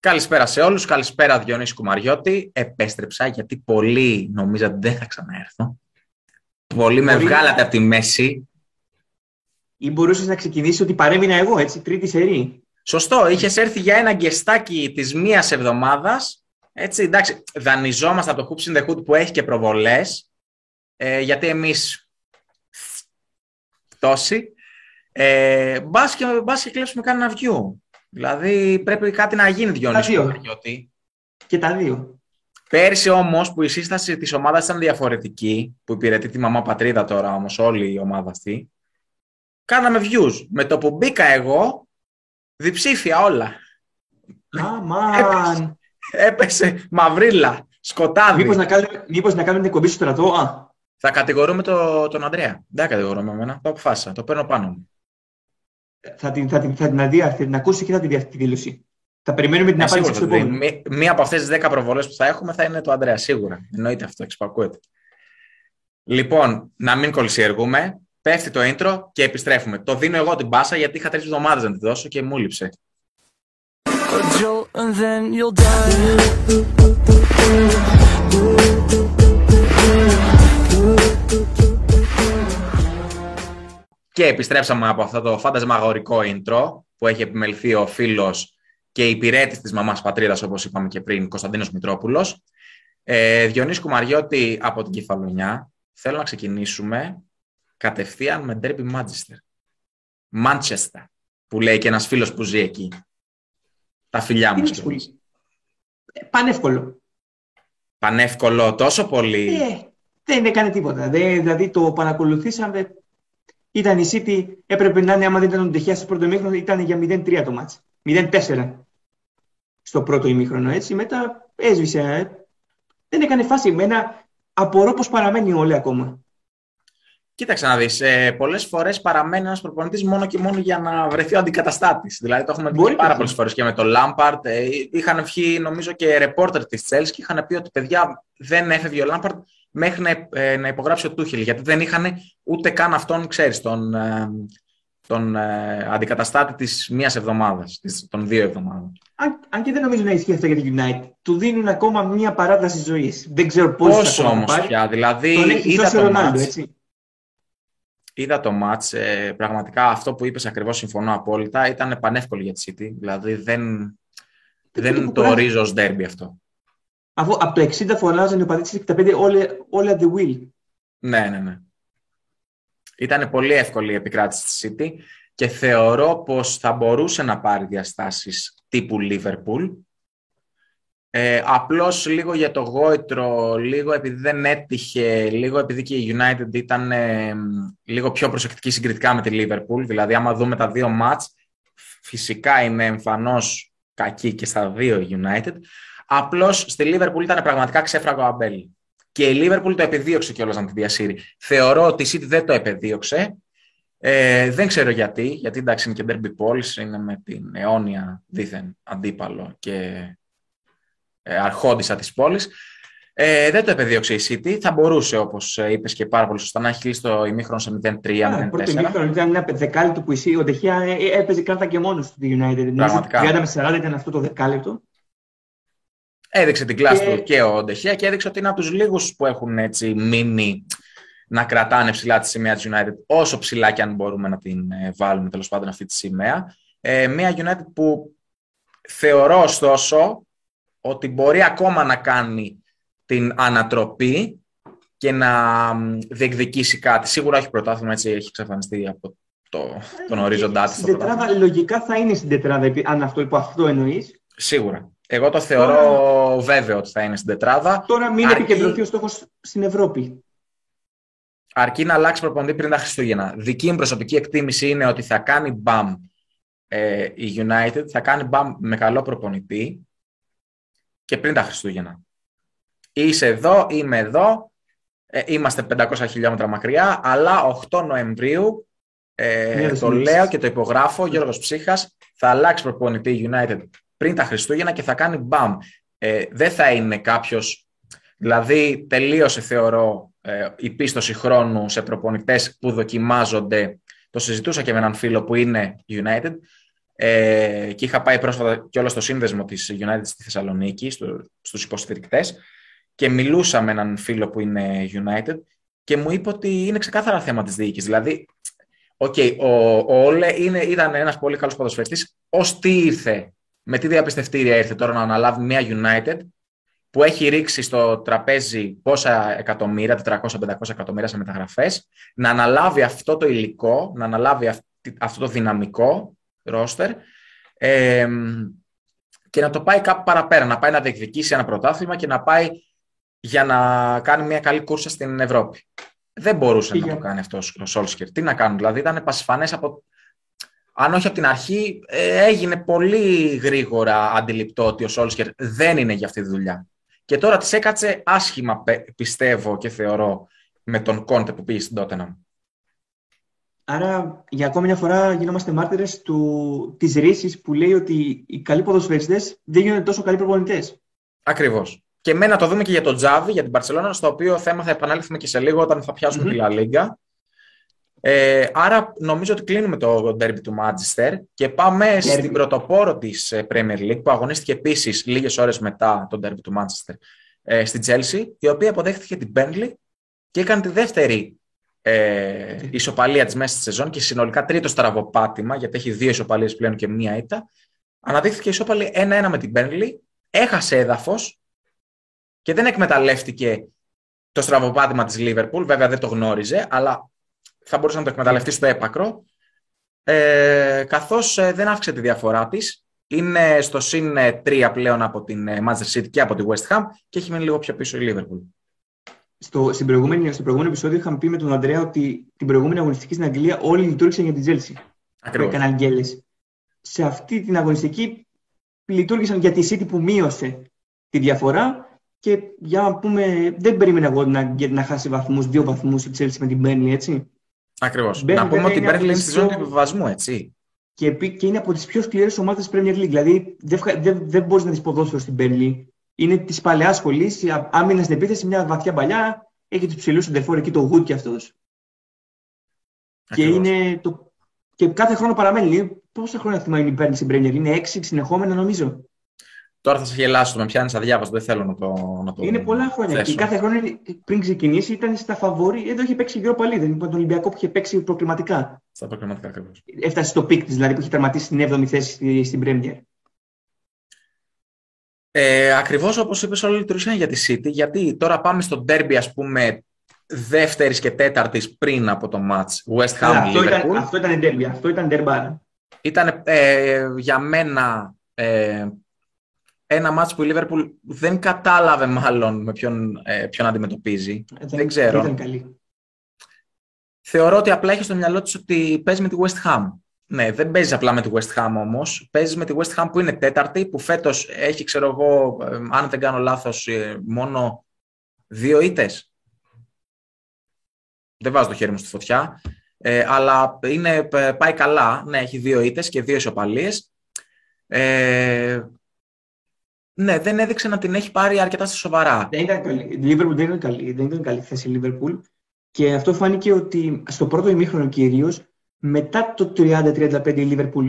Καλησπέρα σε όλους, καλησπέρα Διονύση Κουμαριώτη. Επέστρεψα γιατί πολλοί νομίζατε δεν θα ξαναέρθω. Πολλοί με βγάλατε από τη μέση. Ή μπορούσες να ξεκινήσεις ότι παρέμεινα εγώ, έτσι, τρίτη σερή. Σωστό, είχες έρθει για ένα γκεστάκι της μίας εβδομάδας. Έτσι, εντάξει, δανειζόμαστε από το Hoops in the Hood που έχει και προβολές. Ε, γιατί εμείς. Τόση. Ε, μπας και, μπας και κλέψουμε κανένα view. Δηλαδή πρέπει κάτι να γίνει Διονύσης Παναγιώτη. Και τα δύο. Πέρσι όμως που η σύσταση της ομάδας ήταν διαφορετική, που υπηρετεί τη μαμά πατρίδα τώρα όμως όλη η ομάδα αυτή, κάναμε views. Με το που μπήκα εγώ, διψήφια όλα. Αμάν. Έπεσε, έπεσε μαυρίλα, σκοτάδι. Μήπως να κάνουμε, μήπως να κάνουμε την εκπομπή στο στρατό, α. Θα κατηγορούμε το, τον Ανδρέα. Δεν κατηγορούμε εμένα. Το αποφάσισα. Το παίρνω πάνω μου θα την, θα την, θα την, θα την ακούσει και θα την τη δήλωση. Θα περιμένουμε την ε, απάντηση στο επόμενο. Μία από αυτές τις 10 προβολές που θα έχουμε θα είναι το Αντρέα, σίγουρα. Εννοείται αυτό, εξυπακούεται. Λοιπόν, να μην κολυσιεργούμε. Πέφτει το intro και επιστρέφουμε. Το δίνω εγώ την πάσα γιατί είχα τρεις εβδομάδες να τη δώσω και μου λείψε. Και επιστρέψαμε από αυτό το φαντασμαγορικό intro που έχει επιμελθεί ο φίλος και υπηρέτης της μαμάς πατρίδας, όπως είπαμε και πριν, Κωνσταντίνος Μητρόπουλος. Ε, Διονύση Κουμαριώτη από την Κεφαλονιά. Θέλω να ξεκινήσουμε κατευθείαν με Derby Manchester. Manchester, που λέει και ένας φίλος που ζει εκεί. Τα φιλιά μου. Ε, πανεύκολο. Πανεύκολο, τόσο πολύ. Ε, δεν έκανε τίποτα. δηλαδή το παρακολουθήσαμε ήταν η City, έπρεπε να είναι, άμα δεν ήταν ο Ντεχιά στο πρώτο ημίχρονο, ήταν για 0-3 το μάτς. 0-4 στο πρώτο ημίχρονο, έτσι. Μετά έσβησε. Ε. Δεν έκανε φάση. Μένα απορώ πως παραμένει όλε ακόμα. Κοίταξε να δεις, ε, πολλές φορές παραμένει ένας προπονητής μόνο και μόνο για να βρεθεί ο αντικαταστάτης. Δηλαδή το έχουμε δει πάρα πολλές φορές και με τον Λάμπαρτ. Ε, είχαν βγει νομίζω και ρεπόρτερ της Τσέλς και είχαν πει ότι παιδιά δεν έφευγε ο Λάμπαρτ μέχρι να, ε, να υπογράψει ο Τούχελ. Γιατί δεν είχαν ούτε καν αυτόν, ξέρεις, τον, ε, τον ε, αντικαταστάτη της μία εβδομάδας, των δύο εβδομάδων. Αν, αν, και δεν νομίζω να ισχύει αυτό για την United, του δίνουν ακόμα μία παράταση ζωής. Δεν ξέρω πώ. Πόσο όμως πια. Δηλαδή, είδα το Ρονάλντο, έτσι. Είδα το μάτς, ε, πραγματικά αυτό που είπες ακριβώς συμφωνώ απόλυτα, ήταν πανεύκολο για τη City, δηλαδή δεν, δεν το ορίζω ως derby αυτό. Αφού από το 60 φωνάζανε ο παδί 65 όλα the will. Ναι, ναι, ναι. Ήταν πολύ εύκολη η επικράτηση της City και θεωρώ πως θα μπορούσε να πάρει διαστάσεις τύπου Liverpool. Ε, απλώς λίγο για το γόητρο, λίγο επειδή δεν έτυχε, λίγο επειδή και η United ήταν ε, λίγο πιο προσεκτική συγκριτικά με τη Liverpool. Δηλαδή, άμα δούμε τα δύο μάτς, φυσικά είναι εμφανώς κακή και στα δύο United. Απλώς στη Λίβερπουλ ήταν πραγματικά ξέφραγο αμπέλι. Και η Λίβερπουλ το επιδίωξε κιόλας να τη διασύρει. Θεωρώ ότι η City δεν το επεδίωξε. Ε, δεν ξέρω γιατί, γιατί εντάξει είναι και Derby Πόλη, είναι με την αιώνια δίθεν αντίπαλο και ε, αρχόντισα της πόλης. Ε, δεν το επεδίωξε η City. Θα μπορούσε, όπως είπες και πάρα πολύ σωστά, να έχει κλείσει το ημίχρονο σε 0-3. Το πρώτο ημίχρονο ήταν ένα δεκάλεπτο που η ο Ντεχεία ε, έπαιζε κράτα και μόνος του United. Πραγματικά. 30 με 40 ήταν αυτό το δεκάλεπτο. Έδειξε την κλάση του και ο Ντεχεία και έδειξε ότι είναι από τους λίγους που έχουν έτσι μείνει να κρατάνε ψηλά τη σημαία της United, όσο ψηλά και αν μπορούμε να την ε, βάλουμε τέλος πάντων αυτή τη σημαία. Ε, μια United που θεωρώ ωστόσο ότι μπορεί ακόμα να κάνει την ανατροπή και να διεκδικήσει κάτι. Σίγουρα έχει πρωτάθλημα, έτσι έχει εξαφανιστεί από το, τον ε, ορίζοντά της. Στην τετράδα λογικά θα είναι στην τετράδα, αν αυτό, αυτό εννοείς. Σίγουρα. Εγώ το θεωρώ βέβαιο ότι θα είναι στην τετράδα. Τώρα μην αρκεί... επικεντρωθεί ο στόχος στην Ευρώπη. Αρκεί να αλλάξει προπονητή πριν τα Χριστούγεννα. Δική μου προσωπική εκτίμηση είναι ότι θα κάνει μπαμ ε, η United, θα κάνει μπαμ με καλό προπονητή και πριν τα Χριστούγεννα. Είσαι εδώ, είμαι εδώ, ε, είμαστε 500 χιλιόμετρα μακριά, αλλά 8 Νοεμβρίου, ε, το λέω και το υπογράφω, Γιώργος Ψύχας, θα αλλάξει προπονητή United πριν τα Χριστούγεννα και θα κάνει μπαμ. Ε, δεν θα είναι κάποιος. Δηλαδή, τελείωσε, θεωρώ, ε, η πίστοση χρόνου σε προπονητές που δοκιμάζονται. Το συζητούσα και με έναν φίλο που είναι United. ε, και είχα πάει πρόσφατα και όλα στο σύνδεσμο της United στη Θεσσαλονίκη, στο, στους υποστηρικτές και μιλούσα με έναν φίλο που είναι United και μου είπε ότι είναι ξεκάθαρα θέμα της διοίκησης. Δηλαδή, okay, ο, ο Όλε είναι, ήταν ένας πολύ καλός ποδοσφαιριστής. Ως τι ήρθε, με τι διαπιστευτήρια ήρθε τώρα να αναλάβει μια United που έχει ρίξει στο τραπέζι πόσα εκατομμύρια, 400-500 εκατομμύρια σε μεταγραφές, να αναλάβει αυτό το υλικό, να αναλάβει αυτό το δυναμικό ρόστερ ε, και να το πάει κάπου παραπέρα, να πάει να διεκδικήσει ένα πρωτάθλημα και να πάει για να κάνει μια καλή κούρσα στην Ευρώπη. Δεν μπορούσε να το κάνει αυτός ο Σόλσκερ. Τι να κάνουν, δηλαδή ήταν πασφανές από. Αν όχι από την αρχή, ε, έγινε πολύ γρήγορα αντιληπτό ότι ο Σόλσκερ δεν είναι για αυτή τη δουλειά. Και τώρα της έκατσε άσχημα, πιστεύω και θεωρώ, με τον Κόντε που πήγε στην Τότεναμ. Άρα, για ακόμη μια φορά, γινόμαστε μάρτυρες της ρίσης που λέει ότι οι καλοί ποδοσφαιριστές δεν γίνονται τόσο καλοί προπονητές. Ακριβώς. Και με να το δούμε και για τον Τζάβι, για την Παρσελόνα, στο οποίο θέμα θα επανέλθουμε και σε λίγο όταν θα πιασουμε τη Λα Λίγκα. Ε, άρα νομίζω ότι κλείνουμε το derby του Manchester και πάμε στην πρωτοπόρο της ε, Premier League που αγωνίστηκε επίσης λίγες ώρες μετά το derby του Manchester ε, στη Chelsea, η οποία αποδέχθηκε την Bentley και έκανε τη δεύτερη ε, ισοπαλία της μέσα στη σεζόν και συνολικά τρίτο στραβοπάτημα, γιατί έχει δύο ισοπαλίες πλέον και μία ήττα. Αναδείχθηκε ισόπαλη 1-1 με την Burnley, έχασε έδαφος και δεν εκμεταλλεύτηκε το στραβοπάτημα της Liverpool. Βέβαια δεν το γνώριζε, αλλά θα μπορούσες να το εκμεταλλευτείς στο έπακρο. Ε, Καθώς ε, δεν αύξησε τη διαφορά της, είναι στο συν 3 ε, πλέον από την ε, Manchester City και από τη West Ham και έχει μείνει λίγο πιο πίσω η Liverpool στο, στην προηγούμενη, στο προηγούμενο επεισόδιο είχαμε πει με τον Αντρέα ότι την προηγούμενη αγωνιστική στην Αγγλία όλοι λειτουργήσαν για την Τζέλση. Ακριβώς. Σε αυτή την αγωνιστική λειτουργήσαν για τη City που μείωσε τη διαφορά και για να πούμε, δεν περίμενα εγώ να, να χάσει βαθμούς, δύο βαθμούς η Chelsea με την Burnley, έτσι. Ακριβώς. Να πούμε ότι η Burnley είναι στη ζώνη του επιβασμού, έτσι. Και, και είναι από τις πιο σκληρές ομάδες της Premier League. Δηλαδή δεν, δεν, δεν μπορείς να δει ποδόσφαιρο στην Burnley είναι της παλαιάς σχολής. Άμυνας στην επίθεση, μια βαθιά παλιά. Έχει τους ψηλούς σεντερφόρ εκεί, το Wood κι αυτός. Και, είναι το... και κάθε χρόνο παραμένει. Πόσα χρόνια θυμάμαι η Μπέρνη στην Πρέμιερ, Είναι έξι συνεχόμενα νομίζω. Τώρα θα σε γελάσω, με πιάνεις αδιάβαστο, δεν θέλω να το. Να το είναι πολλά χρόνια. Θέσω. Και κάθε χρόνο πριν ξεκινήσει ήταν στα φαβόρη. Εδώ είχε παίξει γύρω παλί. Δεν τον Ολυμπιακό που είχε παίξει προκριματικά. Στα προκριματικά ακριβώς. Έφτασε στο πικ της, δηλαδή που είχε τερματίσει την 7η θέση στην Πρέμιερ. Ε, ακριβώς όπως είπες όλοι λειτουργήσαν για τη City, γιατί τώρα πάμε στο derby ας πούμε δεύτερης και τέταρτης πριν από το match West Ham αυτό, ήταν, αυτό ήταν derby, αυτό ήταν derby. Ήταν ε, για μένα ε, ένα match που η Liverpool δεν κατάλαβε μάλλον με ποιον, ε, ποιον αντιμετωπίζει. Ε, δεν, ξέρω. Ήταν καλή. Θεωρώ ότι απλά έχει στο μυαλό της ότι παίζει με τη West Ham. Ναι, δεν παίζει απλά με τη West Ham όμως. Παίζει με τη West Ham που είναι τέταρτη, που φέτος έχει, ξέρω εγώ, αν δεν κάνω λάθος, ε, μόνο δύο ήττες. Δεν βάζω το χέρι μου στη φωτιά. Ε, αλλά είναι, πάει καλά. Ναι, έχει δύο ήττες και δύο ισοπαλίες. Ε, ναι, δεν έδειξε να την έχει πάρει αρκετά στα σοβαρά. Δεν ήταν καλή. Η Liverpool δεν ήταν καλή, δεν ήταν καλή θέση η Liverpool. Και αυτό φάνηκε ότι στο πρώτο ημίχρονο κυρίως μετά το 30-35 η Λίβερπουλ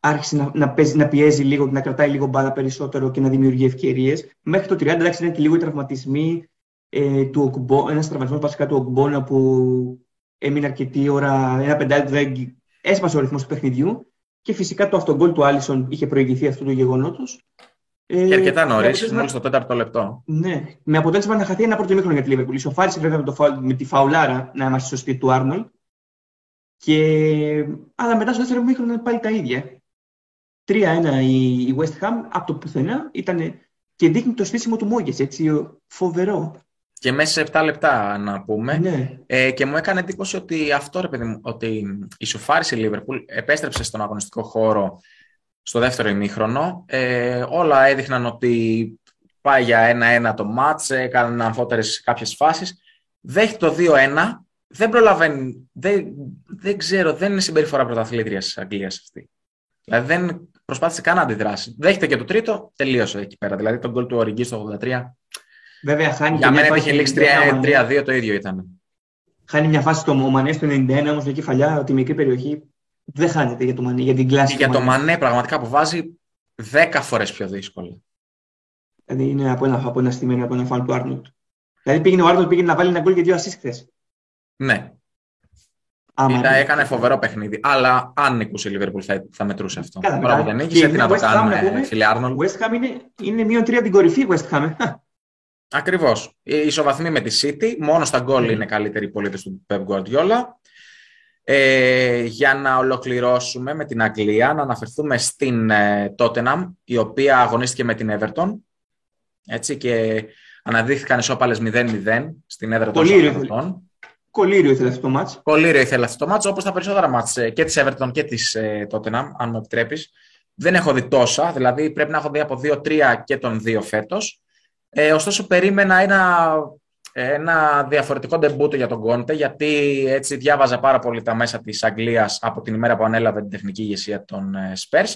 άρχισε να, να, παίζει, να πιέζει λίγο, να κρατάει λίγο μπάλα περισσότερο και να δημιουργεί ευκαιρίες. Μέχρι το 30 εντάξει ήταν και λίγο οι τραυματισμοί ε, του Οκμπό, ένας τραυματισμός βασικά του Οκμπόνα που έμεινε αρκετή ώρα, ένα πεντάλεπτο δεν έσπασε ο ρυθμός του παιχνιδιού. Και φυσικά το αυτογκόλ του Άλισον είχε προηγηθεί αυτού του γεγονότος. Ε, και αρκετά νωρίς, μόλι το τέταρτο λεπτό. Ναι, με αποτέλεσμα να χαθεί ένα πρώτο μήχρονο για τη Λίβερπουλ. Ισοφάρισε βέβαια με, το, με τη φαουλάρα, να είμαστε σωστοί, του Άρνολ. Και... Αλλά μετά στο δεύτερο μήχρονο ήταν πάλι τα ίδια. 3-1 η West Ham από το πουθενά ήταν και δείχνει το στήσιμο του Μόγκε, έτσι, φοβερό. Και μέσα σε 7 λεπτά να πούμε. Ναι. Ε, και μου έκανε εντύπωση ότι αυτό ρε παιδί μου, ότι η σοφάριση Λίβερπουλ επέστρεψε στον αγωνιστικό χώρο στο δεύτερο ημίχρονο. Ε, όλα έδειχναν ότι πάει για 1-1 το μάτς, έκαναν αμφότερες κάποιες φάσεις. Δέχεται το 2-1 δεν προλαβαίνει. Δεν, δεν ξέρω, δεν είναι συμπεριφορά πρωταθλήτριας της Αγγλίας αυτή. Δηλαδή δεν προσπάθησε καν να αντιδράσει. Δέχεται και το τρίτο, τελείωσε εκεί πέρα. Δηλαδή τον γκολ του Οριγκή στο 83. Βέβαια, χάνει Για μένα είχε λήξει 3-2 το ίδιο ήταν. Χάνει μια φάση στο Μανέ στο 91 όμως μια κεφαλιά, τη μικρή περιοχή. Δεν χάνεται για το Μανέ, για την κλάση. Για το Μανέ πραγματικά που βάζει 10 φορές πιο δύσκολο. Δηλαδή είναι από ένα, από ένα στημένο, από ένα φαν του Άρνοτ. Δηλαδή πήγαινε ο Άρνοτ πήγαινε να βάλει ένα γκολ και δύο assist χθες. Ναι. Άμα Ήταν, έκανε φοβερό παιχνίδι. Αλλά αν νικούσε η Λίβερπουλ θα, θα μετρούσε αυτό. Καλά, Τώρα που δεν νίκησε, τι να το κάνουμε, φίλε Άρνολ. West Ham είναι, είναι μείον τρία την κορυφή West Ham. Ακριβώς. Ισοβαθμοί με τη City. Μόνο στα γκολ mm. είναι καλύτεροι οι πολίτες του Pep Guardiola. Ε, για να ολοκληρώσουμε με την Αγγλία, να αναφερθούμε στην ε, Tottenham, η οποία αγωνίστηκε με την Everton. Έτσι, και αναδείχθηκαν ισόπαλες 0-0 στην έδρα των Σοβαθμών. Κολύριο ήθελες αυτό το μάτς; Κολύριο ήθελε αυτό το μάτς, όπως τα περισσότερα μάτς ε, και της Everton και της ε, Tottenham, αν μου επιτρέπεις. Δεν έχω δει τόσα, δηλαδή πρέπει να έχω δει από 2-3 και τον 2 φέτος. Ε, ωστόσο, περίμενα ένα, ένα διαφορετικό ντεμπούτο για τον Κόντε, γιατί έτσι διάβαζα πάρα πολύ τα μέσα της Αγγλίας από την ημέρα που ανέλαβε την τεχνική ηγεσία των ε, Spurs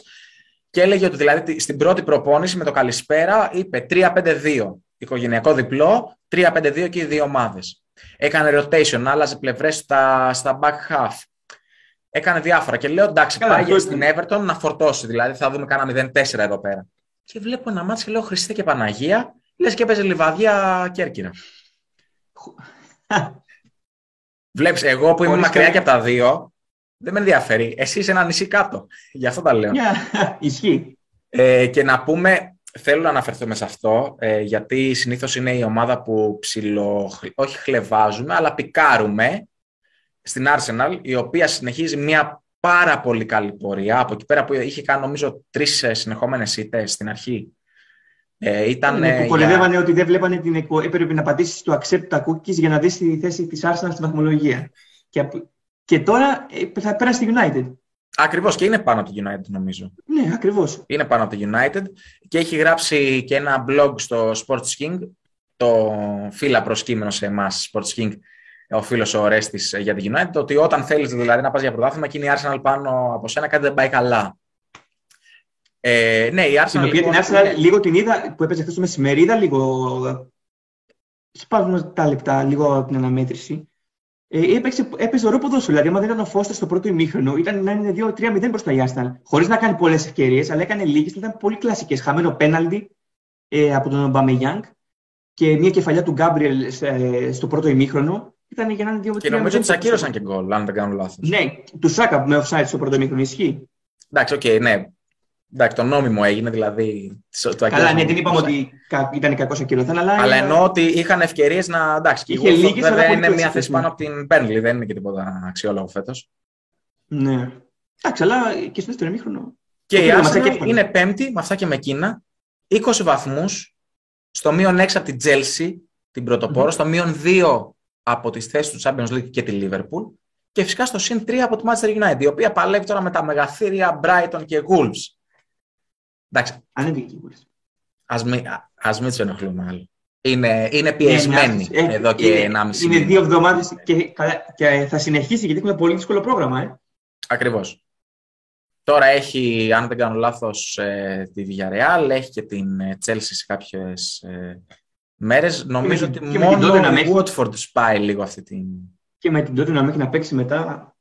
και έλεγε ότι δηλαδή στην πρώτη προπόνηση με το καλησπέρα είπε 3-5-2, οικογενειακό διπλό, 3-5-2 και οι δύο ομάδες. Έκανε rotation, άλλαζε πλευρές στα, στα back half. Έκανε διάφορα και λέω εντάξει, Καλά, πάει στην Everton να φορτώσει. Δηλαδή θα δούμε κάνα 0-4 εδώ πέρα. Και βλέπω ένα μάτσο και λέω Χριστέ και Παναγία, λες και έπαιζε λιβαδιά Κέρκυρα. Βλέπεις, εγώ που είμαι μακριά και από τα δύο, δεν με ενδιαφέρει. Εσύ είσαι ένα νησί κάτω. Γι' αυτό τα λέω. Yeah, ισχύει. Ε, και να πούμε, θέλω να αναφερθούμε σε αυτό, ε, γιατί συνήθως είναι η ομάδα που ψηλο, όχι χλεβάζουμε, αλλά πικάρουμε στην Arsenal, η οποία συνεχίζει μια πάρα πολύ καλή πορεία. Από εκεί πέρα που είχε κάνει, νομίζω, τρεις ε, συνεχόμενες ήττες στην αρχή. Ε, ήταν, ναι, που για... ότι δεν βλέπανε την εκο... έπρεπε να πατήσει το accept τα cookies για να δεις τη θέση της Arsenal στη βαθμολογία. Και, και τώρα ε, θα πέρασε στη United. Ακριβώς και είναι πάνω από τη United νομίζω. Ναι, ακριβώς. Είναι πάνω από τη United και έχει γράψει και ένα blog στο Sports King, το φύλλα προσκύμενο σε εμάς Sports King, ο φίλος ο Ρέστης για τη United, ότι όταν θέλεις δηλαδή να πας για πρωτάθλημα και είναι η Arsenal πάνω από σένα, κάτι δεν πάει καλά. Ε, ναι, η Arsenal. Την οποία λοιπόν, την Arsenal λίγο την είδα που έπαιζε χθες το μεσημέρι, είδα λίγο. Σπάζουμε τα λεπτά, λίγο από την αναμέτρηση. Ε, έπαιξε, έπαιζε ωραίο ποδόσφαιρο. Δηλαδή, άμα δεν ήταν ο Φόστερ στο πρώτο ημίχρονο, ήταν να είναι 2-3-0 προ τα Arsenal. Χωρίς να κάνει πολλές ευκαιρίες, αλλά έκανε λίγες. Ήταν πολύ κλασικές. Χαμένο πέναλτι ε, από τον Ομπαμεγιάνγκ και μια κεφαλιά του Γκάμπριελ ε, στο πρώτο ημίχρονο. Ήταν για να είναι 2-3. Και νομίζω ότι ακύρωσαν και γκολ, αν δεν κάνω λάθος. Ναι, του Σάκα με offside στο πρώτο ημίχρονο ισχύει. Εντάξει, ok, okay, ναι. Εντάξει, το νόμιμο έγινε, δηλαδή. Το Καλά, ναι, δεν είπαμε ότι ήταν κακό ακυρωθέν, αλλά. Αλλά εννοώ ότι είχαν ευκαιρίες να. Εντάξει, και Είχε λίγες, βέβαια είναι μια θέση πάνω από την Πέρνλι, δεν είναι και τίποτα αξιόλογο φέτος. Ναι. Εντάξει, αλλά και στο δεύτερο μήχρονο. Και η Arsenal είναι πέμπτη με αυτά και με εκείνα. 20 βαθμούς, στο μείον 6 από την Chelsea, την πρωτοπόρο, mm-hmm. στο μείον 2 από τις θέσεις του Champions League και τη Liverpool. Και φυσικά στο συν 3 από τη Manchester United, η οποία παλεύει τώρα με τα μεγαθύρια Brighton και Wolves. Εντάξει. Ας μην, ας μην τους ενοχλούμε άλλο. Είναι, είναι πιεσμένοι ναι, εδώ και ένα μισή Είναι δύο εβδομάδες και, και, θα συνεχίσει γιατί έχουμε πολύ δύσκολο πρόγραμμα. Ε. Ακριβώς. Τώρα έχει, αν δεν κάνω λάθος, ε, τη Villarreal, έχει και την ε, Chelsea σε κάποιες ε, μέρες. Νομίζω ότι και μόνο η Watford σπάει λίγο αυτή την... Και με την τότε να μέχρι να παίξει μετά...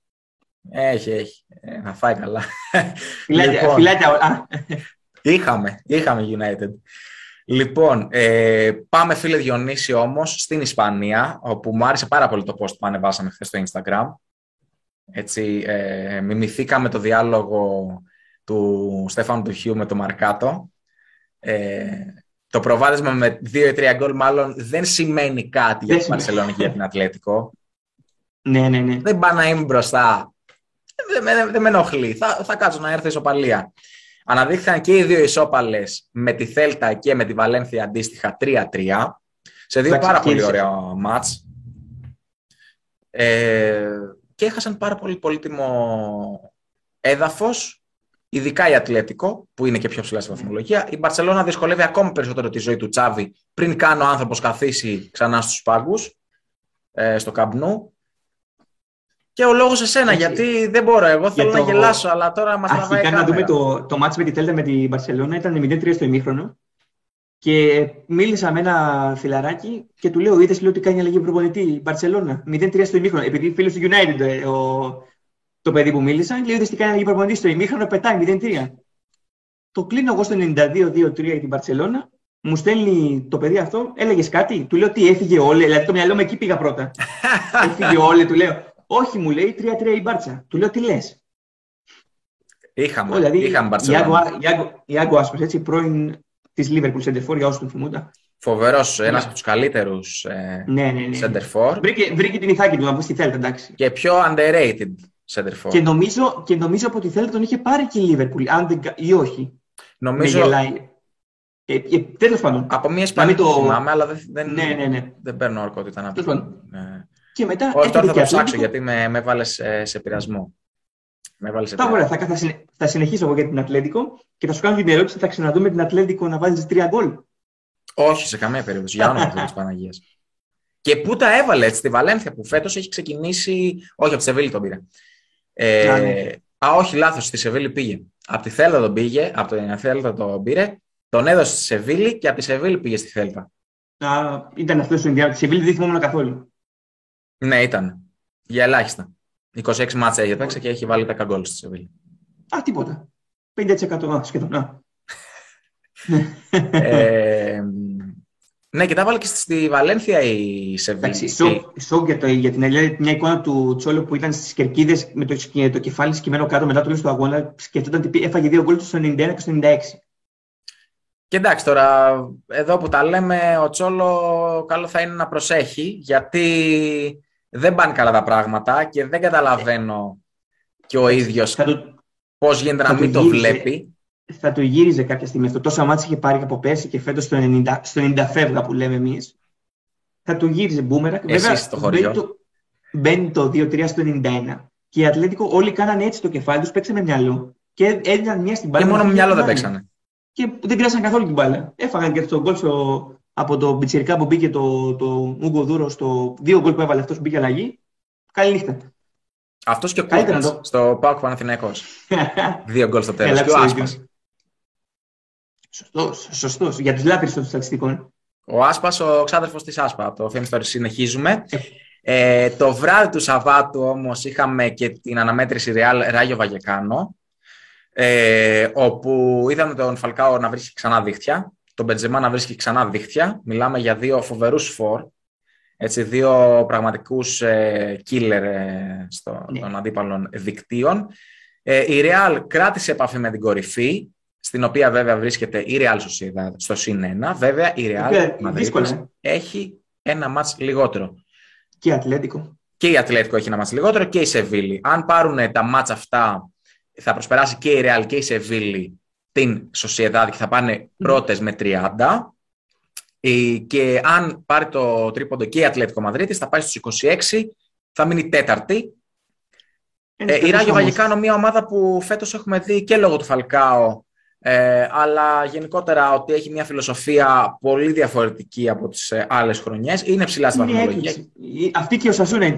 Έχει, έχει. Ε, να φάει καλά. Φιλάκια, λοιπόν, φιλάκια. Είχαμε, είχαμε United. Λοιπόν, ε, πάμε φίλε Διονύση όμως στην Ισπανία, όπου μου άρεσε πάρα πολύ το post που ανεβάσαμε χθες στο Instagram. Έτσι, ε, μιμηθήκαμε το διάλογο του Στέφανου του Χιού με τον Μαρκάτο. Ε, το προβάδισμα με 2-3 γκολ μάλλον δεν σημαίνει κάτι για την Παρσελόνη και για την Ατλέτικο. Ναι, ναι, ναι. Δεν πάει να είμαι μπροστά. Δεν, δεν, δεν με ενοχλεί. Θα, θα κάτσω να έρθει ισοπαλία. Αναδείχθηκαν και οι δύο ισόπαλες με τη Θέλτα και με τη Βαλένθια αντίστοιχα 3-3. Σε δύο πάρα πολύ ωραία μάτς. Ε, και έχασαν πάρα πολύ πολύτιμο έδαφος, ειδικά η Ατλέτικο, που είναι και πιο ψηλά στη βαθμολογία. Η Μπαρσελόνα δυσκολεύει ακόμα περισσότερο τη ζωή του Τσάβη πριν καν ο άνθρωπος καθίσει ξανά στους πάγκους, ε, στο Καμπνού. Και ο λόγος εσένα, Έχει. γιατί δεν μπορώ. Εγώ θέλω το... να γελάσω, αλλά τώρα μας τραβάει. Αρχικά να δούμε το, το μάτς με τη Τέλτα με την Μπαρσελόνα ήταν 0-3 στο ημίχρονο. Και μίλησα με ένα φιλαράκι και του λέω: Είδες λέω ότι κάνει αλλαγή προπονητή η Μπαρσελόνα. 0-3 στο ημίχρονο. Επειδή φίλος του United, ε, ο, το παιδί που μίλησα, λέει ότι κάνει προπονητή στο ημίχρονο, πετάει 0-3. Το κλείνω εγώ στο 92-2-3 για την Παρσελώνα, μου στέλνει το παιδί αυτό, έλεγες κάτι, του λέω τι έφυγε όλε, δηλαδή το μυαλό μου εκεί πήγα πρώτα. έφυγε όλε, του λέω. Όχι, μου λέει 3-3 η Μπάρτσα. Του λέω τι λες; Είχαμε, δηλαδή, είχαμε Μπαρσελόνα. Ιάγκο Άσπρε, έτσι, πρώην της Λίβερπουλ Σεντερφόρ, για όσους τον θυμούνται. Φοβερός, ένας ναι. από τους καλύτερους ε, ναι, ναι, ναι. Βρήκε, βρήκε την ηθάκη του να πεις στη Θέλτα, εντάξει. Και πιο underrated Σεντερφόρ. Και νομίζω, και νομίζω από τη Θέλτα τον είχε πάρει και η Λίβερπουλ, αν δεν, ή όχι. Νομίζω. Ε, ε, Τέλος πάντων. Από μια Ισπανία το θυμάμαι, αλλά δεν, δεν, ναι, ναι, ναι. δεν παίρνω ορκότητα να πω. Ναι. Και μετά. Όχι, τώρα θα το ψάξω γιατί με, με βάλες ε, σε πειρασμό. Με βάλες σε πειρασμό. Θα, θα, θα συνεχίσω εγώ για την Ατλέντικο και θα σου κάνω την ερώτηση: θα ξαναδούμε την Ατλέντικο να βάζει τρία γκολ. Όχι, σε καμία περίπτωση. Για όνομα της Παναγίας. Και πού τα έβαλε έτσι, στη Βαλένθια που φέτος έχει ξεκινήσει. Όχι, από τη Σεβίλη τον πήρε. Ε, α, ναι. α, όχι, λάθος, στη Σεβίλη πήγε. Από τη Θέλτα τον πήγε, από την Θέλτα τον πήρε, τον έδωσε στη Σεβίλη και από τη Σεβίλη πήγε στη Θέλτα. Α, ήταν αυτός ο Ινδιάνο. Τη Σεβίλη δεν θυμόμουν καθόλου. Ναι, ήταν. Για ελάχιστα. 26 μάτσα έχει παίξει και έχει βάλει 10 γκολ στη Σεβίλη. Α, τίποτα. 50% σχεδόν. ε, ναι, και τα βάλε και στη Βαλένθια η Σεβίλη. Σοκ για, το, για την Ελλάδα, μια εικόνα του Τσόλο που ήταν στις κερκίδες με το, το κεφάλι σκυμμένο κάτω μετά το τέλο του αγώνα. Σκεφτόταν ότι έφαγε δύο γκολ στο 91 και στο 96. Και εντάξει τώρα, εδώ που τα λέμε, ο Τσόλο καλό θα είναι να προσέχει, γιατί δεν πάνε καλά τα πράγματα και δεν καταλαβαίνω και ο ίδιος το... πώς γίνεται να μην το βλέπει. Θα το γύριζε κάποια στιγμή αυτό. Τόσα μάτια είχε πάρει από πέρσι και φέτος στο 90, στο 90 φεύγα που λέμε εμείς. Θα το γύριζε μπούμερα. Εσείς το χωριό. Μπαίνει το, μπαίνει το 2-3 στο 91. Και οι Ατλέτικο όλοι κάνανε έτσι το κεφάλι τους, παίξανε μυαλό και έδιναν μια στην μπάλα. Και μόνο μυαλό δεν παίξανε και δεν κράσαν καθόλου την μπάλα. Έφαγαν και τον γκολ από το Μπιτσερικά που μπήκε το, το Ούγκο Δούρο στο δύο γκολ που έβαλε αυτός που μπήκε αλλαγή. Καληνύχτα. Αυτός και ο Κούκκιτ το... στο Πάοκ Παναθηναϊκός. δύο γκολ στο τέλος. Και ο Άσπας. Σωστός, σωστός. Για τους λάτρε των στατιστικών. Ο Άσπας, ο ξάδερφος της Άσπα. Από το Film Story συνεχίζουμε. ε, το βράδυ του Σαββάτου όμως είχαμε και την αναμέτρηση Real Ράγιο Βαγεκάνο ε, όπου είδαμε τον Φαλκάο να βρίσκει ξανά δίχτυα, τον Μπεντζεμά να βρίσκει ξανά δίχτυα. Μιλάμε για δύο φοβερούς φορ, έτσι, δύο πραγματικούς ε, killer ε, στο, ναι. των αντίπαλων δικτύων. Ε, η Real κράτησε επαφή με την κορυφή, στην οποία βέβαια βρίσκεται η Real Sociedad στο συν 1. Βέβαια η Real Madrid έχει ένα μάτς λιγότερο. Και η Ατλέτικο. Και η Ατλέτικο έχει ένα μάτς λιγότερο και η Σεβίλη. Αν πάρουν τα μάτς αυτά θα προσπεράσει και η Real και η Σεβίλη την Sociedad και θα πάνε πρώτες με 30. Και αν πάρει το τρίποντο και η Ατλέτικο Μαδρίτη, θα πάει στους 26, θα μείνει τέταρτη. Ε, η Ράγιο Βαγικάνο, μια ομάδα που φέτος έχουμε δει και λόγω του Φαλκάο, ε, αλλά γενικότερα ότι έχει μια φιλοσοφία πολύ διαφορετική από τις ε, άλλες χρονιές. Είναι ψηλά στην βαθμολογία. Αυτή και ο Σασούνα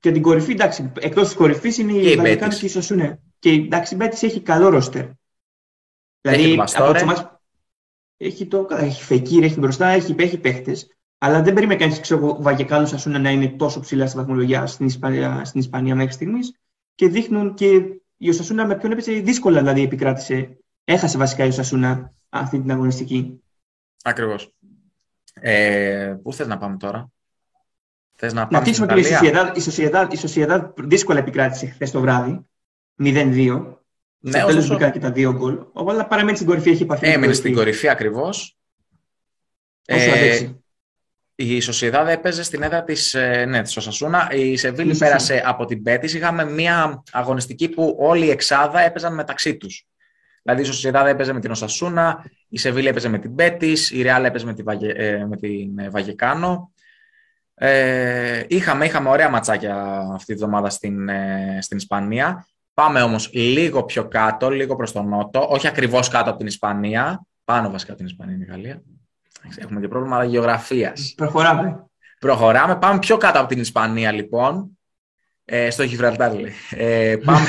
και την κορυφή, εντάξει, εκτός της κορυφής είναι η Βαγικάνο και η Σασούνα. Και εντάξει, η Μπέτης έχει καλό ρόστερ. Δηλαδή, από το μας, έχει το. Έχει Φεκύρ, έχει μπροστά, έχει, έχει παίχτες. Αλλά δεν περίμενε κανείς ο Βαγεκάνος Σασούνα να είναι τόσο ψηλά στη βαθμολογία στην Ισπανία, στην Ισπανία μέχρι στιγμής. Και δείχνουν και η Οσασούνα με ποιον έπαιζε δύσκολα δηλαδή επικράτησε. Έχασε βασικά η Οσασούνα αυτή την αγωνιστική. Ακριβώς. Ε, πού θες να πάμε τώρα, Θες να, να πούμε ότι η Σοσιαδά δύσκολα επικράτησε χθες το βράδυ. 0-2. Ναι, Στο τέλο μπήκαν και τα δύο γκολ. Αλλά παραμένει στην κορυφή, έχει επαφή. Έμεινε στην κορυφή ακριβώς. Ε, η Σοσιαδά έπαιζε στην έδρα της ε, ναι, της Οσασούνα. Η Σεβίλη πέρασε από την Πέτη. Είχαμε μια αγωνιστική που όλοι οι εξάδα έπαιζαν μεταξύ τους. Δηλαδή η Σοσιαδά έπαιζε με την Οσασούνα, η Σεβίλη έπαιζε με την Πέτη, η Ρεάλ έπαιζε με την, Βαγε, ε, με την ε, Βαγεκάνο. Ε, είχαμε, είχαμε ωραία ματσάκια αυτή τη βδομάδα στην, ε, στην Ισπανία. Πάμε όμως λίγο πιο κάτω, λίγο προς τον νότο, όχι ακριβώς κάτω από την Ισπανία, πάνω βασικά από την Ισπανία είναι η Γαλλία. Έχουμε και πρόβλημα γεωγραφίας. Προχωράμε. Προχωράμε, πάμε πιο κάτω από την Ισπανία λοιπόν, ε, στο Γιβραλτάρ ε, πάμε,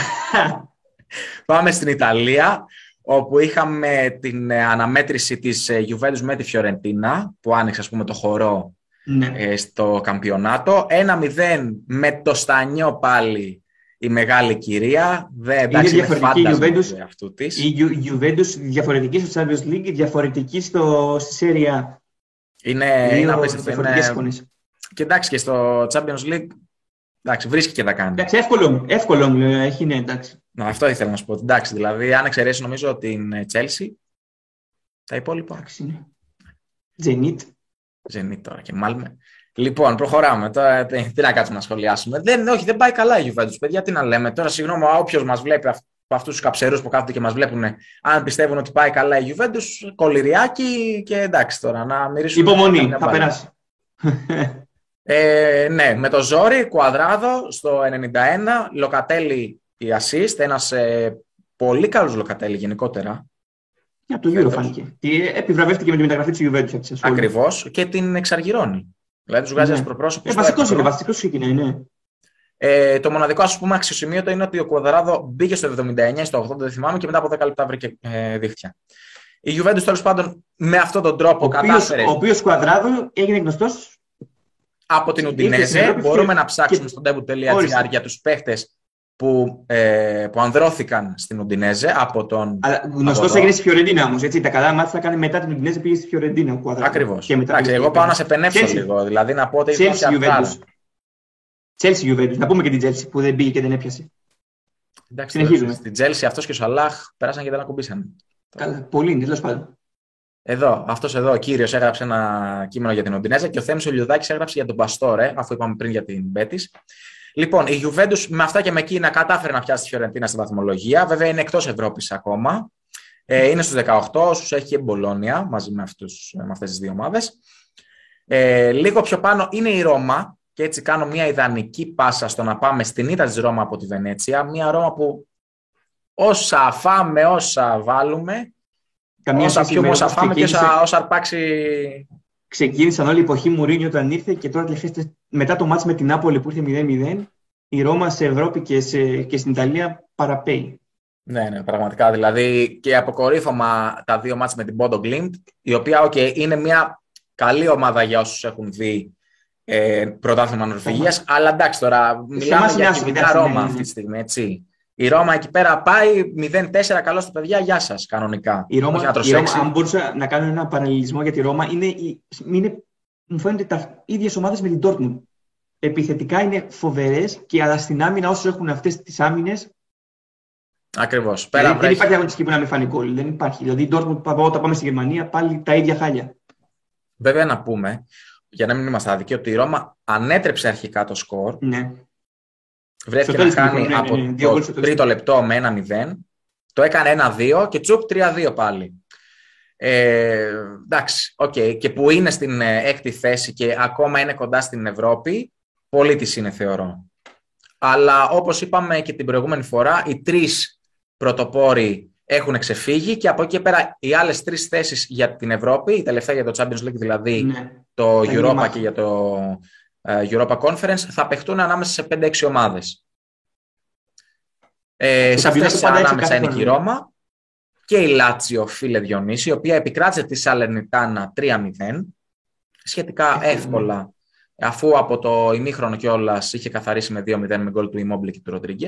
πάμε στην Ιταλία, όπου είχαμε την ε, αναμέτρηση της ε, Juventus με τη Φιωρεντίνα, που άνοιξε ας πούμε το χορό ναι. στο καμπιονάτο. 1-0 με το Στανιό πάλι η μεγάλη κυρία. Δεν, εντάξει, είναι διαφορετική η Juventus, αυτού της. η Juventus διαφορετική στο Champions League, διαφορετική στο, στη Serie Είναι, είναι απίστευτο. Είναι... Και εντάξει και στο Champions League εντάξει, βρίσκει και τα κάνει. Εντάξει, εύκολο, εύκολο έχει, ναι, εντάξει. Να, αυτό ήθελα να σου πω. Εντάξει, δηλαδή, αν εξαιρέσει νομίζω την Chelsea, τα υπόλοιπα. Εντάξει, ναι. Zenit. Zenit τώρα και μάλιστα. Λοιπόν, προχωράμε. Τώρα, τι να κάτσουμε να σχολιάσουμε. Δεν, όχι, δεν πάει καλά η Juventus, παιδιά. Τι να λέμε. Τώρα, συγγνώμη, όποιος μας βλέπει από αυτούς τους καψερούς που κάθονται και μας βλέπουν, αν πιστεύουν ότι πάει καλά η Juventus, κολυριάκι και εντάξει τώρα να μυρίσουμε. Υπομονή, θα περάσει. Ε, ναι, με το ζόρι, Κουαδράδο στο 91, Λοκατέλη η assist, ένας ε, πολύ καλός Λοκατέλη γενικότερα. Για το Euro φάνηκε. Επιβραβεύτηκε με τη μεταγραφή της Juventus. Ακριβώς και την εξαργυρώνει. Δηλαδή τους βγάζει ναι. προπρόσωπος. Ε, βασικός είναι, βασικός ξεκινάει, ναι. Ε, το μοναδικό ας πούμε αξιοσημείωτο είναι ότι ο Κουαδράδο μπήκε στο 79 στο 80, δεν θυμάμαι, και μετά από 10 λεπτά βρήκε ε, δίχτυα. Η Juventus τέλος πάντων με αυτόν τον τρόπο ο κατάφερε. Ο οποίος Κουαδράδο έγινε γνωστός από την Ουντινέζε. Μπορούμε να ψάξουμε και... στο debut.gr για τους παίχτες που, ε, που ανδρώθηκαν στην Ουντινέζε από τον. Αλλά γνωστός έγινε στη Φιωρεντίνα όμως. Τα καλά μάτια θα κάνει μετά την Ουντινέζε πήγε στη Φιωρεντίνα. Ακριβώς. Εγώ πάω να σε πενέψω λίγο. Δηλαδή να πω ότι. Chelsea Juventus. Να πούμε και την Chelsea που δεν πήγε και δεν έπιασε. Εντάξει, Συνεχίζουμε. Στην Chelsea αυτός και ο Σαλάχ πέρασαν και δεν ακουμπήσαν. Καλά, πολύ είναι, τέλος πάντων. Εδώ, αυτός εδώ ο κύριος έγραψε ένα κείμενο για την Οντινέζα και ο Θέμης Ολιουδάκης έγραψε για τον Παστόρε, αφού είπαμε πριν για την Μπέτης. Λοιπόν, η Juventus με αυτά και με εκείνα κατάφερε να πιάσει τη Φιωρεντίνα στην βαθμολογία. Βέβαια είναι εκτός Ευρώπης ακόμα. Ε, είναι στους 18, όσους έχει και η Μπολόνια μαζί με, αυτούς, με αυτές τις δύο ομάδες. Ε, λίγο πιο πάνω είναι η Ρώμα, και έτσι κάνω μια ιδανική πάσα στο να πάμε στην ήττα της Ρώμα από τη Βενέτσια. Μια Ρώμα που όσα φάμε, όσα βάλουμε, Καμία όσα πιούμε, όσα φάμε και όσα, όσα αρπάξει. Ξεκίνησαν όλη η εποχή Μουρίνιο όταν ήρθε και τώρα μετά το μάτς με την Νάπολη που ήρθε 0-0, η Ρώμα σε Ευρώπη και, σε, και στην Ιταλία παραπέει. Ναι, ναι, πραγματικά. Δηλαδή και αποκορύφωμα τα δύο μάτς με την Bodo Glimt, η οποία okay, είναι μια καλή ομάδα για όσους έχουν δει ε, πρωτάθλημα Νορβηγίας, αλλά εντάξει τώρα μιλάμε για κοινά Ρώμα ναι, ναι. αυτή τη στιγμή, έτσι. Η Ρώμα εκεί πέρα πάει 0-4, καλώ τα παιδιά, γεια σας κανονικά. Η Ρώμα, η Ρώμα, αν μπορούσα να κάνω ένα παραλληλισμό για τη Ρώμα, είναι, είναι, μου φαίνονται τα ίδιες ομάδες με την Dortmund. Επιθετικά είναι φοβερές και αλλά στην άμυνα όσο έχουν αυτές τις άμυνε. Ακριβώς. Δηλαδή, δεν υπάρχει αγωνιστική που να μην φανεί κόλλη. Δεν υπάρχει. Δηλαδή η Dortmund όταν πάμε στη Γερμανία πάλι τα ίδια χάλια. Βέβαια να πούμε, για να μην είμαστε άδικοι, ότι η Ρώμα ανέτρεψε αρχικά το σκορ. Ναι βρέθηκε να κάνει ναι, από ναι, το τρίτο λεπτό με ένα 0. Το έκανε ένα-δύο και τσουπ 3-2 πάλι. Ε, εντάξει, okay. και που είναι στην ε, έκτη θέση και ακόμα είναι κοντά στην Ευρώπη, πολύ της είναι θεωρώ. Αλλά όπως είπαμε και την προηγούμενη φορά, οι τρεις πρωτοπόροι έχουν ξεφύγει και από εκεί και πέρα οι άλλες τρεις θέσεις για την Ευρώπη, η τελευταία για το Champions League δηλαδή, ναι. το Europa και για το ε, Europa Conference θα παιχτούν ανάμεσα σε 5-6 ομάδες. Ε, σε αυτές τις ανάμεσα είναι και η Ρώμα και η Λάτσιο, φίλε Διονύση, η οποία επικράτησε τη Σαλερνιτάνα 3-0, σχετικά εύκολα, αφού από το ημίχρονο κιόλας είχε καθαρίσει με 2-0 με γκολ του Immobile και του Ροντρίγκε.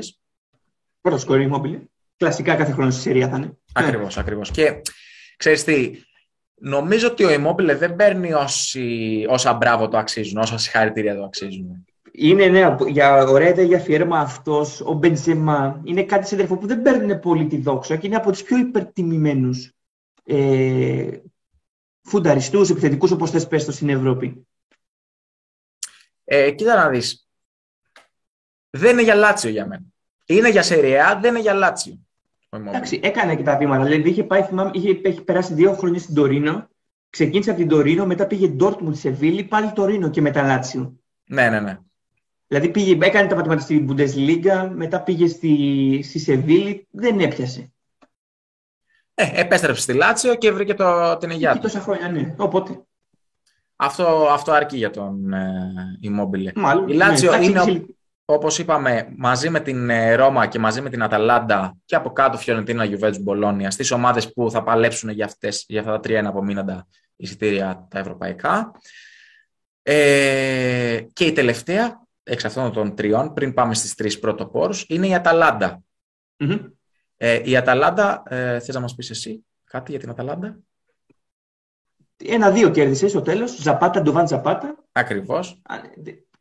Πρώτο σκορ Immobile. Κλασικά κάθε χρόνο στη Συρία θα είναι. Ακριβώς, ακριβώς. Και ξέρεις τι, Νομίζω ότι ο Immobile δεν παίρνει όσοι, όσα μπράβο το αξίζουν, όσα συγχαρητήρια το αξίζουν. Είναι ναι, για ωραία για αφιέρωμα αυτός, ο Μπεντζεμά. Είναι κάτι σε που δεν παίρνουν πολύ τη δόξα και είναι από τους πιο υπερτιμημένους ε, φουνταριστούς, επιθετικούς, όπως θες πες στην Ευρώπη. Ε, κοίτα να δεις. Δεν είναι για Λάτσιο για μένα. Είναι για Σεριά, δεν είναι για Λάτσιο. Εντάξει, έκανε και τα βήματα. Δηλαδή είχε, πάει, θυμάμαι, είχε, έχει περάσει δύο χρόνια στην Τωρίνο. Ξεκίνησε από την Τωρίνο, μετά πήγε Ντόρτμουντ σε Βίλη, πάλι Τωρίνο και μετά Λάτσιο. Ναι, ναι, ναι. Δηλαδή πήγε, έκανε τα μαθήματα στην Bundesliga, μετά πήγε στη, στη Σεβίλη, δεν έπιασε. Ε, επέστρεψε στη Λάτσιο και βρήκε το, την υγεία του. τόσα χρόνια, ναι. Οπότε. Αυτό, αυτό αρκεί για τον ε, Immobile. Μάλλον, η Λάτσιο ναι, είναι, όπως είπαμε, μαζί με την ε, Ρώμα και μαζί με την Αταλάντα και από κάτω Φιωρεντίνα, Γιουβέτζ, Μπολόνια, στις ομάδες που θα παλέψουν για, αυτές, για αυτά τα τρία απομείναντα εισιτήρια τα ευρωπαϊκά. Ε, και η τελευταία εξ αυτών των τριών, πριν πάμε στις τρεις πρωτοπόρους, είναι η αταλαντα Ε, η Αταλάντα, ε, θες να μας πεις εσύ κάτι για την Αταλάντα; Ένα-δύο κέρδισε στο τέλος. Ζαπάτα, Ντοβάν Ζαπάτα. Ακριβώς.